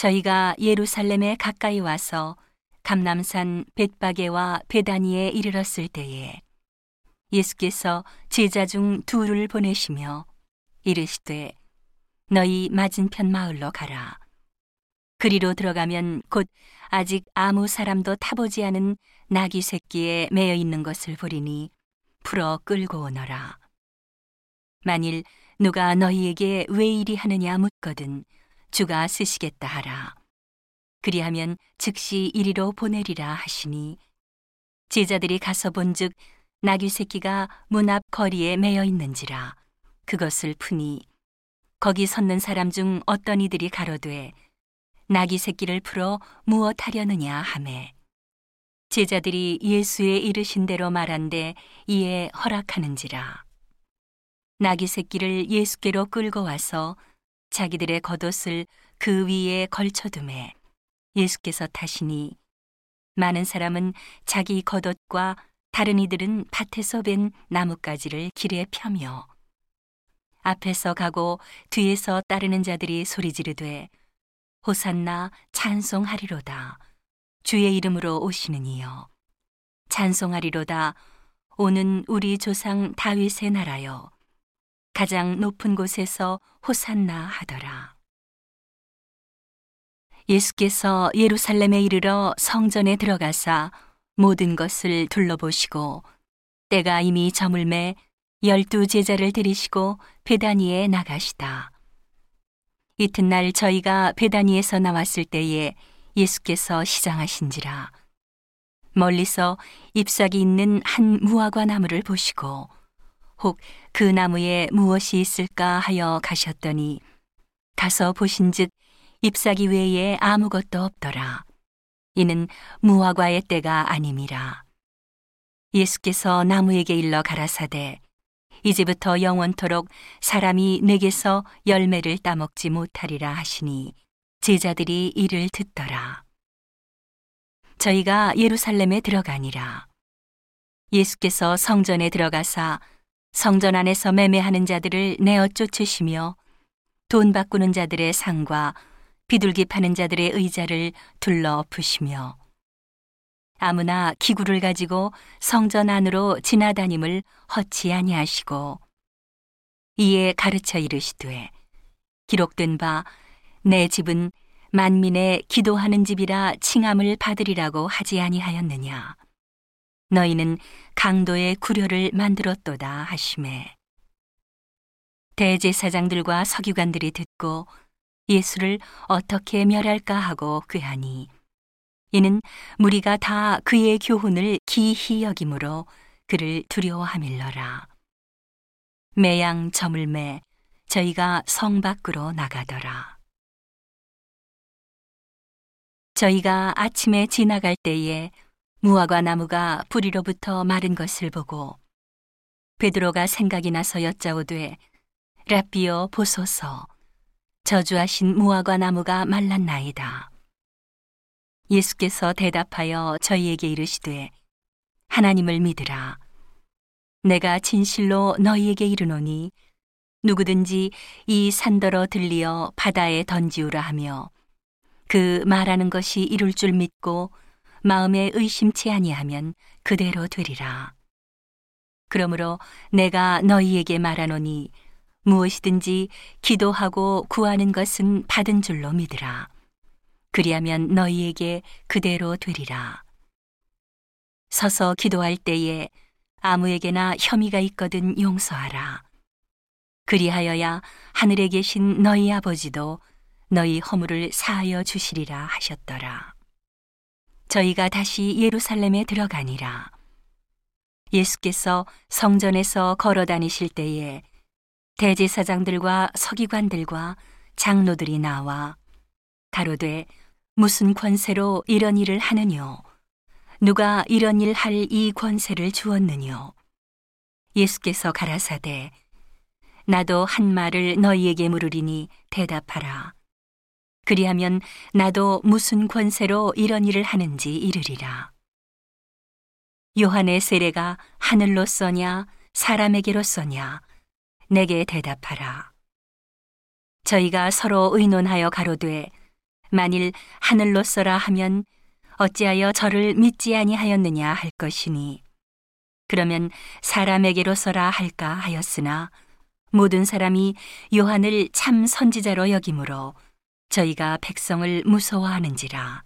저희가 예루살렘에 가까이 와서 감남산 벳바게와 베다니에 이르렀을 때에 예수께서 제자 중 둘을 보내시며 이르시되 너희 맞은편 마을로 가라. 그리로 들어가면 곧 아직 아무 사람도 타보지 않은 나귀 새끼에 매여 있는 것을 보리니 풀어 끌고 오너라. 만일 누가 너희에게 왜 이리 하느냐 묻거든 주가 쓰시겠다 하라. 그리하면 즉시 이리로 보내리라 하시니 제자들이 가서 본즉 나귀 새끼가 문 앞 거리에 매여 있는지라 그것을 푸니 거기 섰는 사람 중 어떤 이들이 가로되 나귀 새끼를 풀어 무엇 하려느냐 하매 제자들이 예수의 이르신 대로 말한데 이에 허락하는지라 나귀 새끼를 예수께로 끌고 와서 자기들의 겉옷을 그 위에 걸쳐둠에 예수께서 타시니 많은 사람은 자기 겉옷과 다른 이들은 밭에서 벤 나뭇가지를 길에 펴며 앞에서 가고 뒤에서 따르는 자들이 소리 지르되 호산나 찬송하리로다. 주의 이름으로 오시는 이여. 찬송하리로다. 오는 우리 조상 다윗의 나라여 가장 높은 곳에서 호산나 하더라 예수께서 예루살렘에 이르러 성전에 들어가사 모든 것을 둘러보시고 때가 이미 저물매 열두 제자를 들이시고 베다니에 나가시다. 이튿날 저희가 베다니에서 나왔을 때에 예수께서 시장하신지라 멀리서 잎사귀 있는 한 무화과 나무를 보시고 혹 그 나무에 무엇이 있을까 하여 가셨더니 가서 보신즉 잎사귀 외에 아무것도 없더라. 이는 무화과의 때가 아님이라. 예수께서 나무에게 일러 가라사대 이제부터 영원토록 사람이 내게서 열매를 따먹지 못하리라 하시니 제자들이 이를 듣더라. 저희가 예루살렘에 들어가니라. 예수께서 성전에 들어가사 성전 안에서 매매하는 자들을 내어 쫓으시며 돈 바꾸는 자들의 상과 비둘기 파는 자들의 의자를 둘러 엎으시며 아무나 기구를 가지고 성전 안으로 지나다님을 허치 아니하시고 이에 가르쳐 이르시되 기록된 바 내 집은 만민의 기도하는 집이라 칭함을 받으리라고 하지 아니하였느냐 너희는 강도의 구려를 만들었도다 하심에 대제사장들과 서기관들이 듣고 예수를 어떻게 멸할까 하고 꾀하니 이는 무리가 다 그의 교훈을 기히 여김으로 그를 두려워함일러라. 매양 저물매 저희가 성 밖으로 나가더라. 저희가 아침에 지나갈 때에 무화과 나무가 뿌리로부터 마른 것을 보고 베드로가 생각이 나서 여짜오되 라비어 보소서 저주하신 무화과 나무가 말랐나이다. 예수께서 대답하여 저희에게 이르시되 하나님을 믿으라. 내가 진실로 너희에게 이르노니 누구든지 이 산더러 들리어 바다에 던지우라 하며 그 말하는 것이 이룰 줄 믿고 마음에 의심치 아니하면 그대로 되리라. 그러므로 내가 너희에게 말하노니 무엇이든지 기도하고 구하는 것은 받은 줄로 믿으라. 그리하면 너희에게 그대로 되리라. 서서 기도할 때에 아무에게나 혐의가 있거든 용서하라. 그리하여야 하늘에 계신 너희 아버지도 너희 허물을 사하여 주시리라 하셨더라. 저희가 다시 예루살렘에 들어가니라. 예수께서 성전에서 걸어 다니실 때에 대제사장들과 서기관들과 장로들이 나와 가로되 무슨 권세로 이런 일을 하느뇨? 누가 이런 일 할 이 권세를 주었느뇨? 예수께서 가라사대 나도 한 말을 너희에게 물으리니 대답하라 그리하면 나도 무슨 권세로 이런 일을 하는지 이르리라 요한의 세례가 하늘로서냐 사람에게로서냐 내게 대답하라. 저희가 서로 의논하여 가로되 만일 하늘로서라 하면 어찌하여 저를 믿지 아니하였느냐 할 것이니 그러면 사람에게로서라 할까 하였으나 모든 사람이 요한을 참 선지자로 여기므로 저희가 백성을 무서워하는지라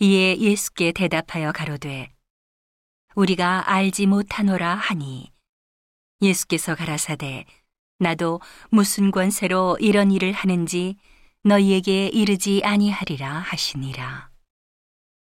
이에 예수께 대답하여 가로되 우리가 알지 못하노라 하니 예수께서 가라사대 나도 무슨 권세로 이런 일을 하는지 너희에게 이르지 아니하리라 하시니라.